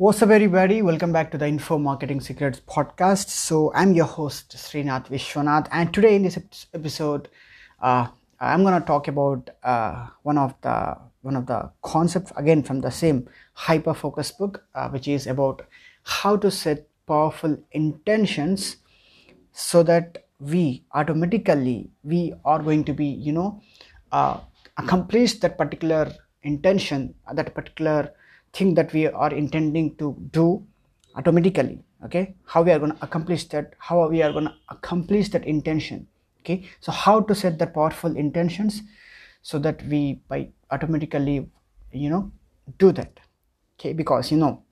What's up, everybody? Welcome back to the Info Marketing Secrets podcast. So, I'm your host, Srinath Vishwanath, and today in this episode, uh, I'm going to talk about uh, one of the one of the concepts again from the same hyper focus book, uh, which is about how to set powerful intentions so that we automatically we are going to be, you know, uh, accomplish that particular intention, that particular thing that we are intending to do automatically okay? How we are going to accomplish that how we are going to accomplish that intention okay? So how to set the powerful intentions so that we by automatically you know do that okay? Because you know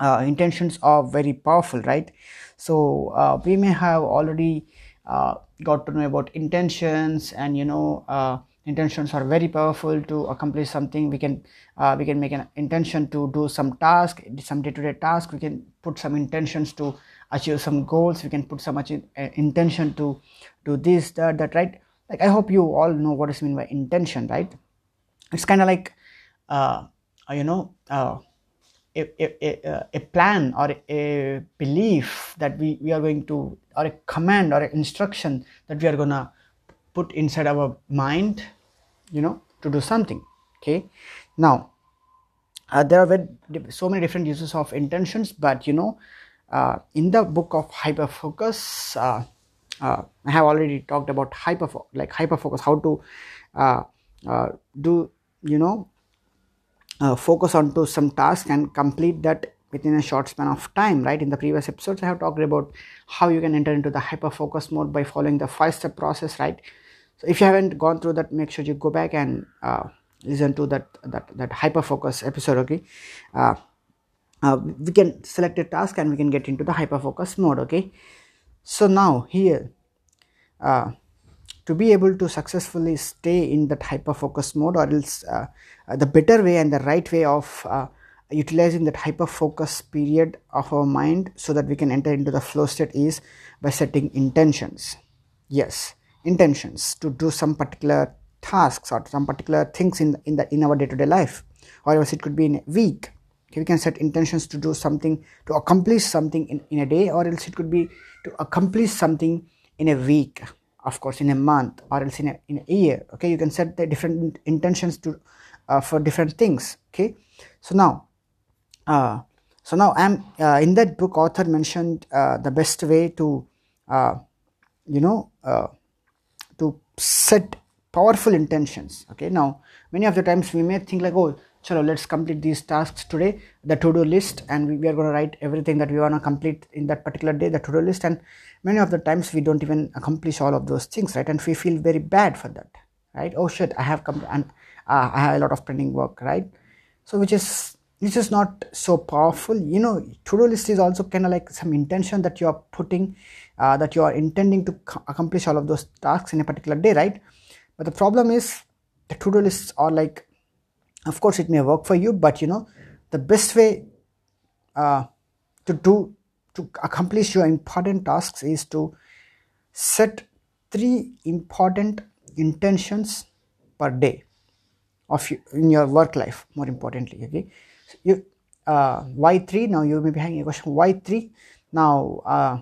uh, intentions are very powerful right? So uh, we may have already uh, got to know about intentions and you know uh, intentions are very powerful to accomplish something. We can uh, we can make an intention to do some task some day-to-day task. We can put some intentions to achieve some goals. We can put some uh, intention to do this that that right? Like i hope you all know what is mean by intention right? It's kind of like uh, you know uh, a, a, a, plan or a belief that we, we are going to or a command or an instruction that we are gonna put inside our mind you know to do something okay? Now uh, there are so many different uses of intentions but you know uh, in the book of hyper focus uh, uh i have already talked about hyper like hyper focus how to uh, uh, do you know focus onto some task and complete that within a short span of time right? In the previous episodes i have talked about how you can enter into the hyper focus mode by following the five step process right so if you haven't gone through that make sure you go back and uh, listen to that that that hyper focus episode okay? Uh, uh, we can select a task and we can get into the hyper focus mode okay? So now here uh, to be able to successfully stay in that hyper focus mode or else uh, uh, the better way and the right way of utilizing that hyper focus period of our mind so that we can enter into the flow state is by setting intentions. Yes intentions to do some particular tasks or some particular things in in the in our day-to-day life. Or else it could be in a week. Okay, we can set intentions to do something to accomplish something in, in a day or else it could be to accomplish something in a week of course in a month or else in a, in a year. Okay you can set the different intentions to uh, for different things. Okay so now uh, so now i'm uh, in that book author mentioned uh, the best way to uh, you know uh, set powerful intentions okay? Now many of the times we may think like oh chalo let's complete these tasks today the to-do list and we, we are going to write everything that we want to complete in that particular day the to-do list and many of the times we don't even accomplish all of those things right? And we feel very bad for that right? Oh shit i have come and uh, i have a lot of pending work right? So which is which is not so powerful. You know to-do list is also kind of like some intention that you are putting uh, that you are intending to accomplish all of those tasks in a particular day right? But the problem is the to-do lists are like of course it may work for you but you know the best way uh, to do to accomplish your important tasks is to set three important intentions per day of you, in your work life more importantly okay you uh, why three now you may be having a question why three now uh,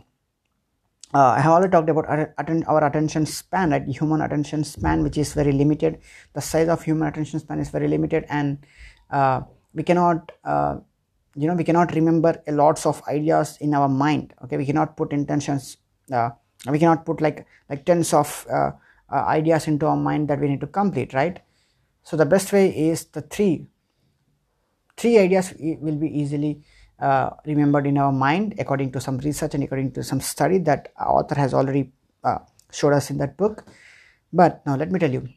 uh, I have already talked about our, our attention span, right? Human attention span, which is very limited. The size of human attention span is very limited, and uh, we cannot, uh, you know, we cannot remember a lots of ideas in our mind. Okay, we cannot put intentions. Uh, we cannot put like like tens of ideas into our mind that we need to complete, right? So the best way is the three. Three ideas will be easily uh, remembered in our mind according to some research and according to some study that author has already uh, showed us in that book. But now let me tell you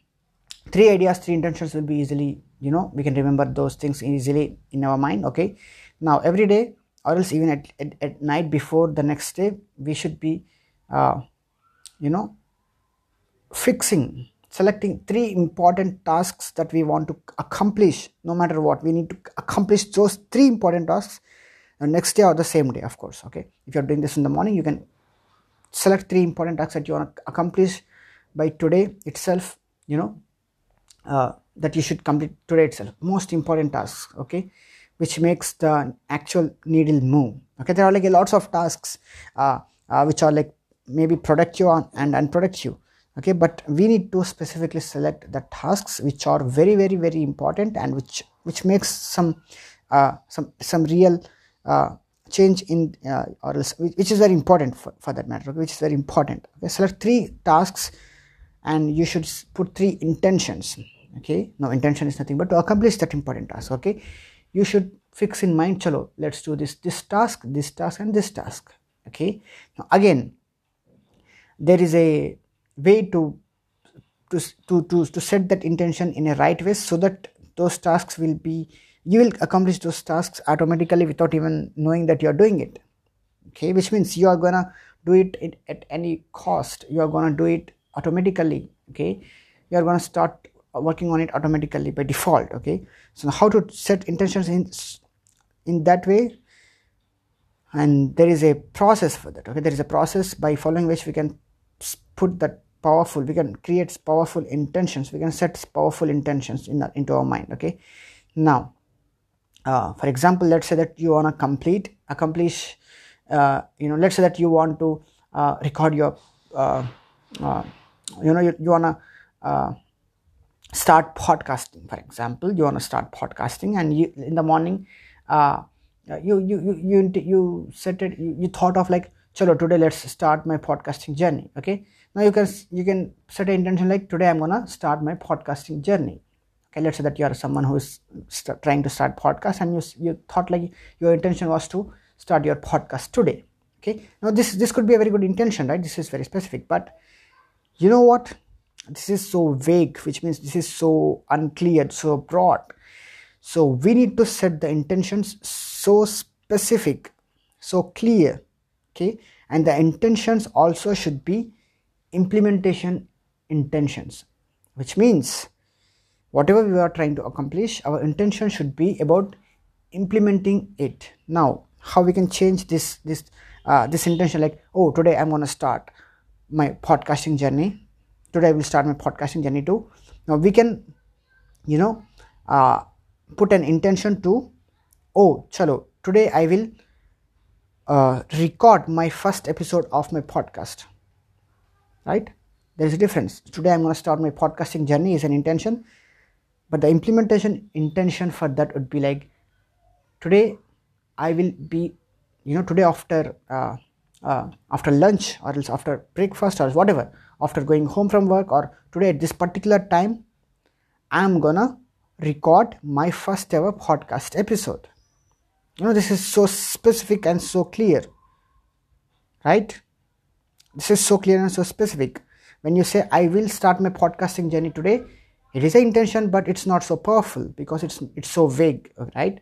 three ideas three intentions will be easily you know we can remember those things easily in our mind okay? Now every day or else even at, at, at night before the next day we should be uh, you know fixing selecting three important tasks that we want to accomplish no matter what. We need to accomplish those three important tasks the next day or the same day of course okay? If you're doing this in the morning you can select three important tasks that you want to accomplish by today itself you know uh, that you should complete today itself. Most important tasks okay? Which makes the actual needle move okay? There are like lots of tasks uh, uh, which are like maybe productive and unproductive okay but we need to specifically select the tasks which are very very very important and which which makes some uh, some some real uh, change in uh, or which is very important for, for that matter okay, which is very important. Okay select three tasks and you should put three intentions. Okay no intention is nothing but to accomplish that important task okay? You should fix in mind chalo let's do this this task this task and this task. Okay? Now again there is a way to to to to, to set that intention in a right way so that those tasks will be you will accomplish those tasks automatically without even knowing that you are doing it. Okay which means you are gonna do it at any cost. You are gonna do it automatically okay? You are gonna start working on it automatically by default okay? So how to set intentions in in that way? And there is a process for that okay? There is a process by following which we can put that powerful we can create powerful intentions we can set powerful intentions in into our mind okay? Now uh, for example let's say that you want to complete accomplish uh, you know let's say that you want to uh, record your uh, uh, you know you, you want to uh, start podcasting for example you want to start podcasting and you in the morning you you you you, you set it you, you thought of like chalo today let's start my podcasting journey okay now you can you can set an intention like today i'm gonna start my podcasting journey. Okay let's say that you are someone who is st- trying to start podcast and you you thought like your intention was to start your podcast today. Okay? Now this this could be a very good intention right? This is very specific but you know what? This is so vague which means this is so unclear so broad. So we need to set the intentions so specific so clear. Okay? And the intentions also should be implementation intentions which means whatever we are trying to accomplish our intention should be about implementing it. Now how we can change this this uh, this intention like oh today i'm going to start my podcasting journey. Today i will start my podcasting journey too. Now we can you know uh, put an intention to oh chalo today i will uh, record my first episode of my podcast right? There is a difference. Today i'm going to start my podcasting journey is an intention but the implementation intention for that would be like today i will be you know today after uh, uh, after lunch or else after breakfast or whatever after going home from work or today at this particular time i'm gonna record my first ever podcast episode. You know this is so specific and so clear right this is so clear and so specific. When you say i will start my podcasting journey today it is an intention but it's not so powerful because it's it's so vague right?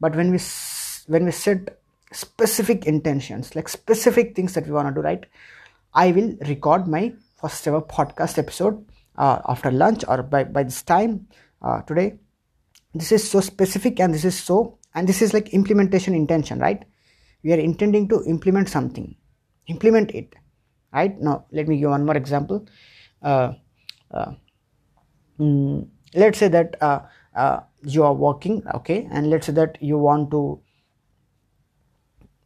But when we when we set specific intentions like specific things that we want to do right? I will record my first ever podcast episode uh, after lunch or by, by this time uh, today. This is so specific and this is so and this is like implementation intention right? We are intending to implement something. Implement it right now let me give one more example. Uh, uh, mm, let's say that uh, uh, you are working okay and let's say that you want to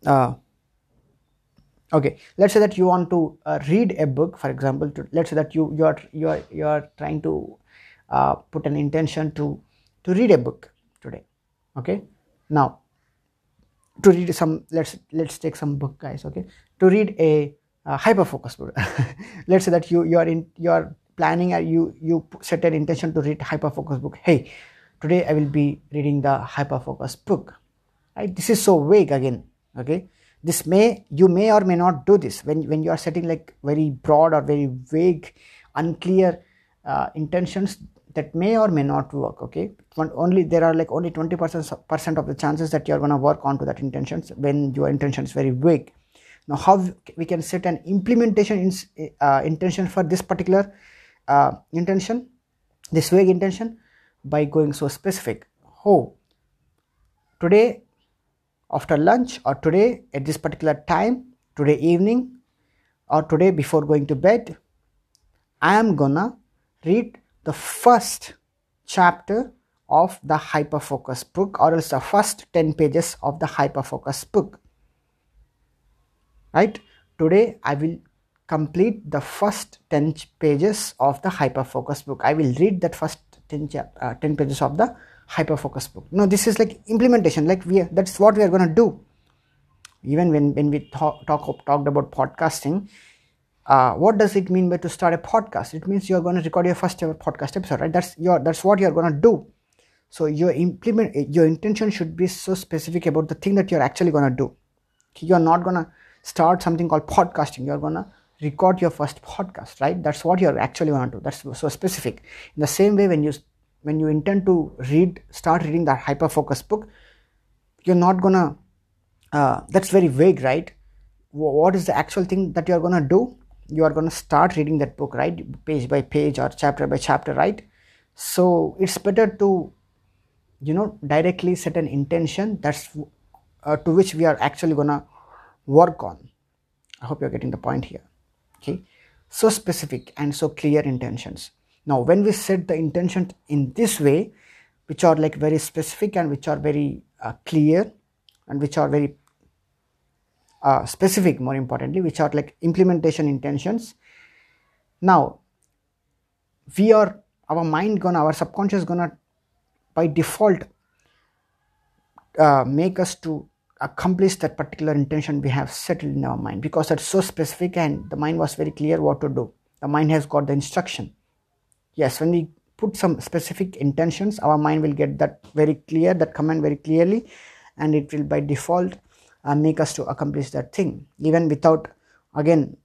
uh, okay let's say that you want to uh, read a book for example to, let's say that you you are you are you are trying to put an intention to to read a book today okay? Now to read some let's let's take some book guys okay? To read a, a hyper focus let's say that you you are in you are planning or you you set an intention to read hyper focus book. Hey today i will be reading the hyper focus book. Right? This is so vague again okay? This may you may or may not do this. When when you are setting like very broad or very vague unclear uh, intentions that may or may not work okay? Only there are like only 20% of the chances that you are going to work onto that intentions when your intention is very vague now how we can set an implementation in, uh, intention for this particular uh, intention this vague intention by going so specific. Oh today after lunch or today at this particular time today evening or today before going to bed i am gonna read the first chapter of the hyperfocus book or else the first 10 pages of the hyperfocus book right? Today i will complete the first 10 pages of the hyperfocus book. I will read that first 10, uh, 10 pages of the hyperfocus book. No this is like implementation. Like we are, that's what we are going to do. Even when when we talk, talk talked about podcasting uh, what does it mean by to start a podcast? It means you're going to record your first ever podcast episode right? That's your that's what you're going to do. So your implement your intention should be so specific about the thing that you're actually going to do you're not going to start something called podcasting. You're to record your first podcast right? That's what you're actually to do. That's so specific. In the same way when you when you intend to read start reading that hyper focus book you're not to uh, that's very vague right? What is the actual thing that you're to do? You are to start reading that book right? Page by page or chapter by chapter right? So it's better to you know directly set an intention. That's uh, to which we are actually to work on. I hope you're getting the point here. Okay? So specific and so clear intentions. Now when we set the intention in this way which are like very specific and which are very uh, clear and which are very uh, specific more importantly which are like implementation intentions. Now we are our mind gonna our subconscious gonna by default uh, make us to accomplish that particular intention we have settled in our mind because it's so specific and the mind was very clear what to do. The mind has got the instruction. Yes when we put some specific intentions our mind will get that very clear that command very clearly and it will by default uh, make us to accomplish that thing. Even without again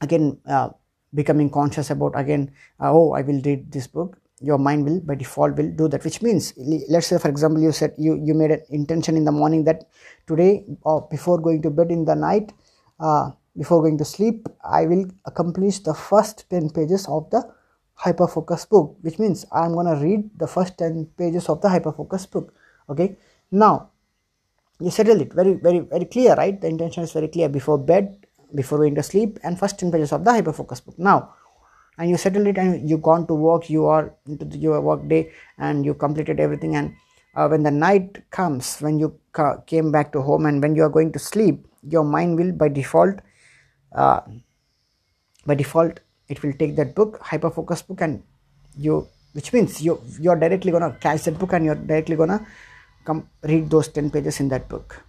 again uh, becoming conscious about again uh, oh i will read this book your mind will by default will do that which means let's say for example you said you you made an intention in the morning that today or before going to bed in the night uh, before going to sleep i will accomplish the first 10 pages of the hyperfocus book which means i'm going to read the first 10 pages of the hyperfocus book. Okay? Now you settle it. Very very very clear right? The intention is very clear. Before bed before going to sleep and first 10 pages of the hyperfocus book. Now and you settle it and you gone to work you are into the, your work day and you completed everything. And uh, when the night comes when you ca- came back to home and when you are going to sleep your mind will by default uh, by default it will take that book hyperfocus book and you which means you you're directly gonna catch that book and you're directly gonna come read those 10 pages in that book.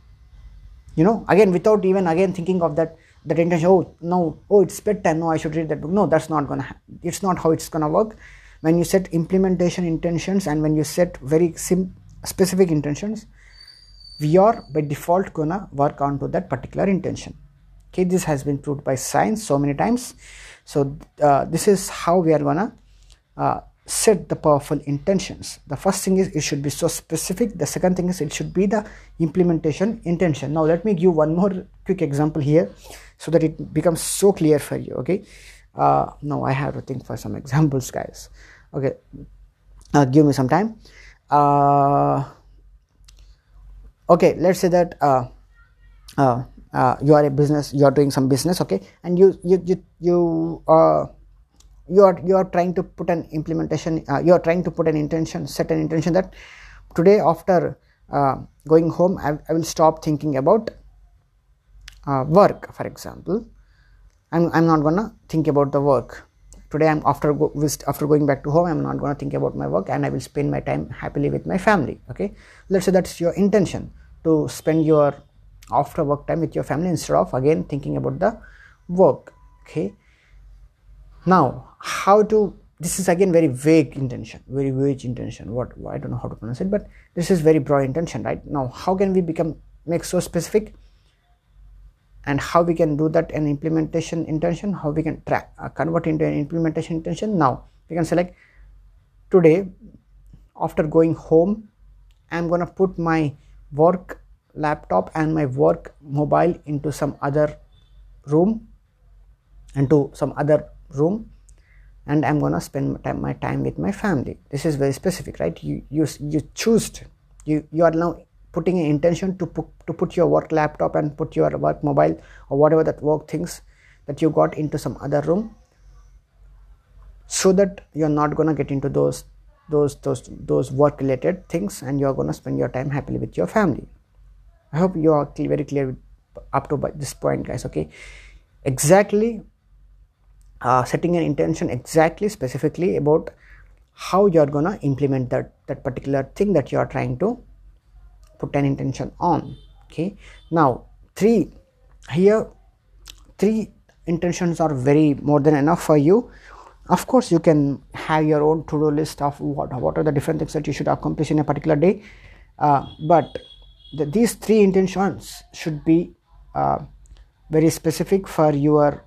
You know again without even again thinking of that that intention oh no oh it's bedtime no i should read that book. No that's not gonna ha- it's not how it's gonna work. When you set implementation intentions and when you set very sim- specific intentions we are by default gonna work onto that particular intention. Okay this has been proved by science so many times. So uh, this is how we are gonna uh, set the powerful intentions. The first thing is it should be so specific. The second thing is it should be the implementation intention. Now let me give one more quick example here so that it becomes so clear for you okay? Uh, now i have to think for some examples guys. Okay uh, give me some time. Uh, okay let's say that uh, uh, uh, you are a business you are doing some business okay? And you you you, you you are you are trying to put an implementation you are trying to put an intention set an intention that today after going home I, I, will stop thinking about uh, work for example. I'm, I'm not gonna think about the work. Today i'm after go, after going back to home i'm not gonna think about my work and i will spend my time happily with my family okay? Let's say that's your intention to spend your after work time with your family instead of again thinking about the work okay? Now how to this is again very vague intention very vague intention. What i don't know how to pronounce it but this is very broad intention right? Now how can we become make so specific and how we can do that an implementation intention how we can track uh, convert into an implementation intention. Now we can select today after going home i'm going to put my work laptop and my work mobile into some other room into some other room and i'm gonna spend my time, my time with my family. This is very specific right? You you, you choose to, you you are now putting an intention to put to put your work laptop and put your work mobile or whatever that work things that you got into some other room so that you're not gonna get into those those those those work related things and you're to spend your time happily with your family. I hope you are very clear up to this point guys okay? Exactly uh, setting an intention exactly specifically about how you're gonna implement that that particular thing that you are trying to put an intention on. Okay. Now three here three intentions are very more than enough for you. Of course you can have your own to-do list of what what are the different things that you should accomplish in a particular day. Uh, but the, these three intentions should be uh, very specific for your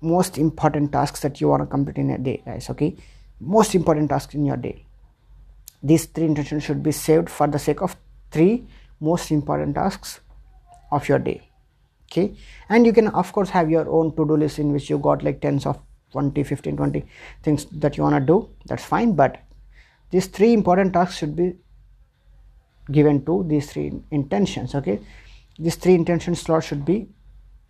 most important tasks that you want to complete in a day guys okay? Most important tasks in your day. These three intentions should be saved for the sake of three most important tasks of your day okay? And you can of course have your own to-do list in which you got like tens of 20 15 20 things that you want to do. That's fine but these three important tasks should be given to these three intentions okay? These three intention slots should be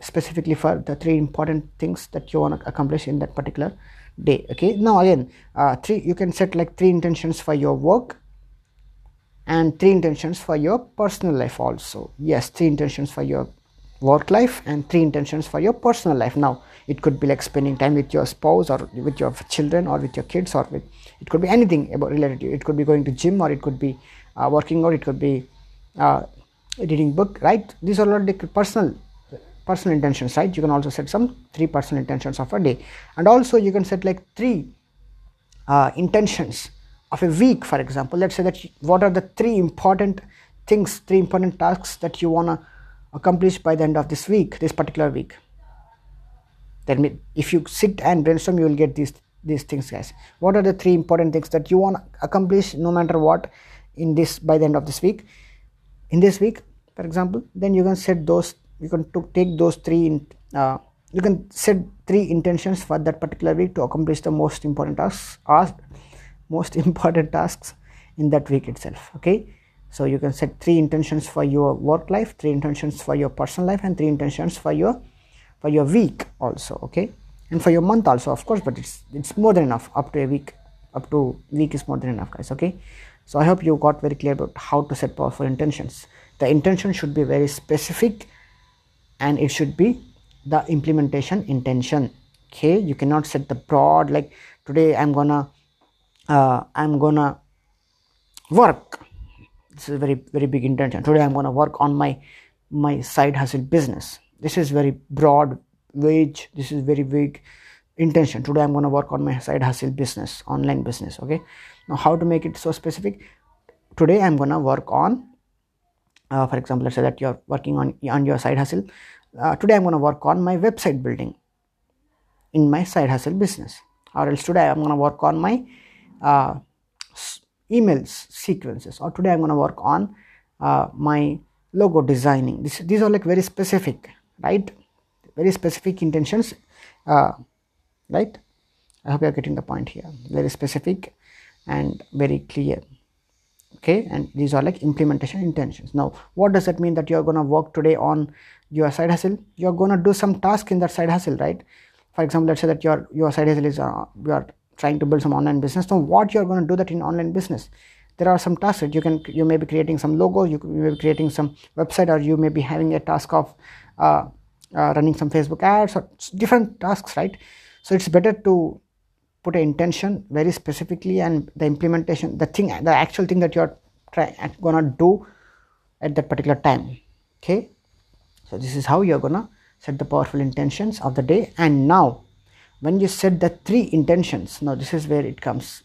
specifically for the three important things that you want to accomplish in that particular day okay? Now again uh, three you can set like three intentions for your work and three intentions for your personal life also. Yes three intentions for your work life and three intentions for your personal life. Now it could be like spending time with your spouse or with your children or with your kids or with it could be anything about related to you. it could be going to gym or it could be uh, working out it could be uh, reading book right? These are all the personal personal intentions right? You can also set some three personal intentions of a day. And also you can set like three uh, intentions of a week for example. Let's say that what are the three important things three important tasks that you want to accomplish by the end of this week this particular week? Then if you sit and brainstorm you will get these these things guys. What are the three important things that you want to accomplish no matter what in this by the end of this week? In this week for example then you can set those you can take those three in, uh, you can set three intentions for that particular week to accomplish the most important tasks. Or most important tasks in that week itself okay? So you can set three intentions for your work life three intentions for your personal life and three intentions for your for your week also okay? And for your month also of course but it's it's more than enough. Up to a week up to week is more than enough guys okay? So i hope you got very clear about how to set powerful intentions. The intention should be very specific and it should be the implementation intention okay? You cannot set the broad like today i'm gonna uh, i'm gonna work. This is a very very big intention. Today i'm gonna work on my my side hustle business. This is very broad wage. This is very big intention. Today i'm to work on my side hustle business online business okay? Now how to make it so specific? Today i'm to work on uh, for example let's say that you're working on on your side hustle. Uh, today i'm going to work on my website building in my side hustle business. Or else today i'm going to work on my uh, emails sequences. Or today i'm going to work on uh, my logo designing. This, these are like very specific right? Very specific intentions uh, right? I hope you're getting the point here. Very specific and very clear okay? And these are like implementation intentions. Now what does that mean that you're going to work today on your side hustle? You're going to do some task in that side hustle right? For example let's say that your your side hustle is uh, you are trying to build some online business now what you're going to do that in online business? There are some tasks that you can you may be creating some logo you, you may be creating some website or you may be having a task of uh, uh, running some facebook ads or different tasks right? So it's better to put an intention very specifically and the implementation the thing the actual thing that you're trying gonna do at that particular time okay? So this is how you're gonna set the powerful intentions of the day. And now when you set the three intentions now this is where it comes.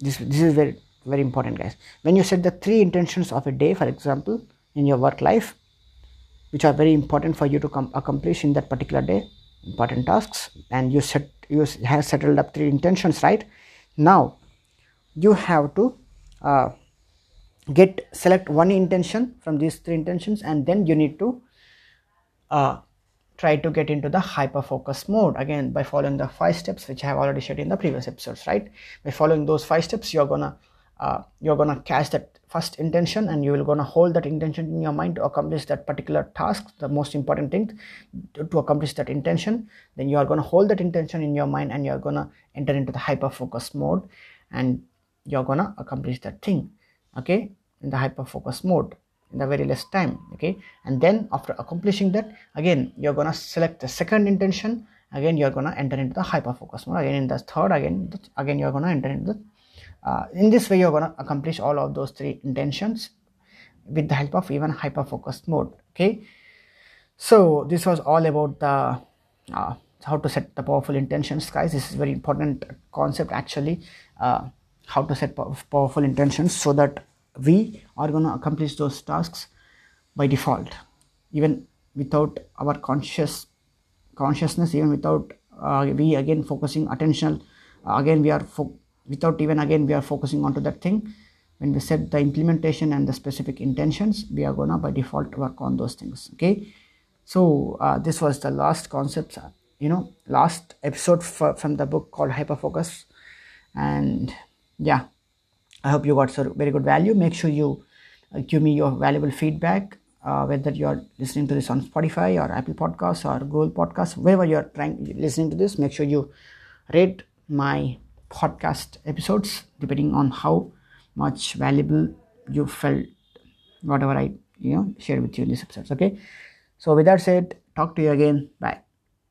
This this is very very important guys. When you set the three intentions of a day for example in your work life which are very important for you to accomplish in that particular day important tasks and you set you have settled up three intentions right? Now you have to uh, get select one intention from these three intentions and then you need to uh, try to get into the hyper focus mode. Again by following the five steps which i have already shared in the previous episodes right? By following those five steps you're gonna uh, you're gonna catch that first intention and you will gonna hold that intention in your mind to accomplish that particular task the most important thing to, to accomplish that intention. Then you are gonna hold that intention in your mind and you're gonna enter into the hyper focus mode and you're gonna accomplish that thing okay? In the hyper focus mode in the very less time okay? And then after accomplishing that again you're gonna select the second intention. Again you're gonna enter into the hyper focus mode. Again in the third again again you're gonna enter into the uh, in this way you're gonna accomplish all of those three intentions with the help of even hyper focused mode okay? So this was all about the uh, how to set the powerful intentions guys. This is very important concept actually. Uh, how to set powerful intentions so that we are going to accomplish those tasks by default even without our conscious consciousness even without uh, we again focusing attention uh, again we are fo- without even again we are focusing onto that thing. When we set the implementation and the specific intentions we are gonna by default work on those things okay? So uh, this was the last concept you know last episode from the book called hyperfocus. And yeah i hope you got some very good value. Make sure you uh, give me your valuable feedback uh, whether you're listening to this on spotify or apple podcasts or google podcasts wherever you're trying listening to this make sure you rate my podcast episodes depending on how much valuable you felt whatever i you know share with you in these episodes okay? So with that said talk to you again. Bye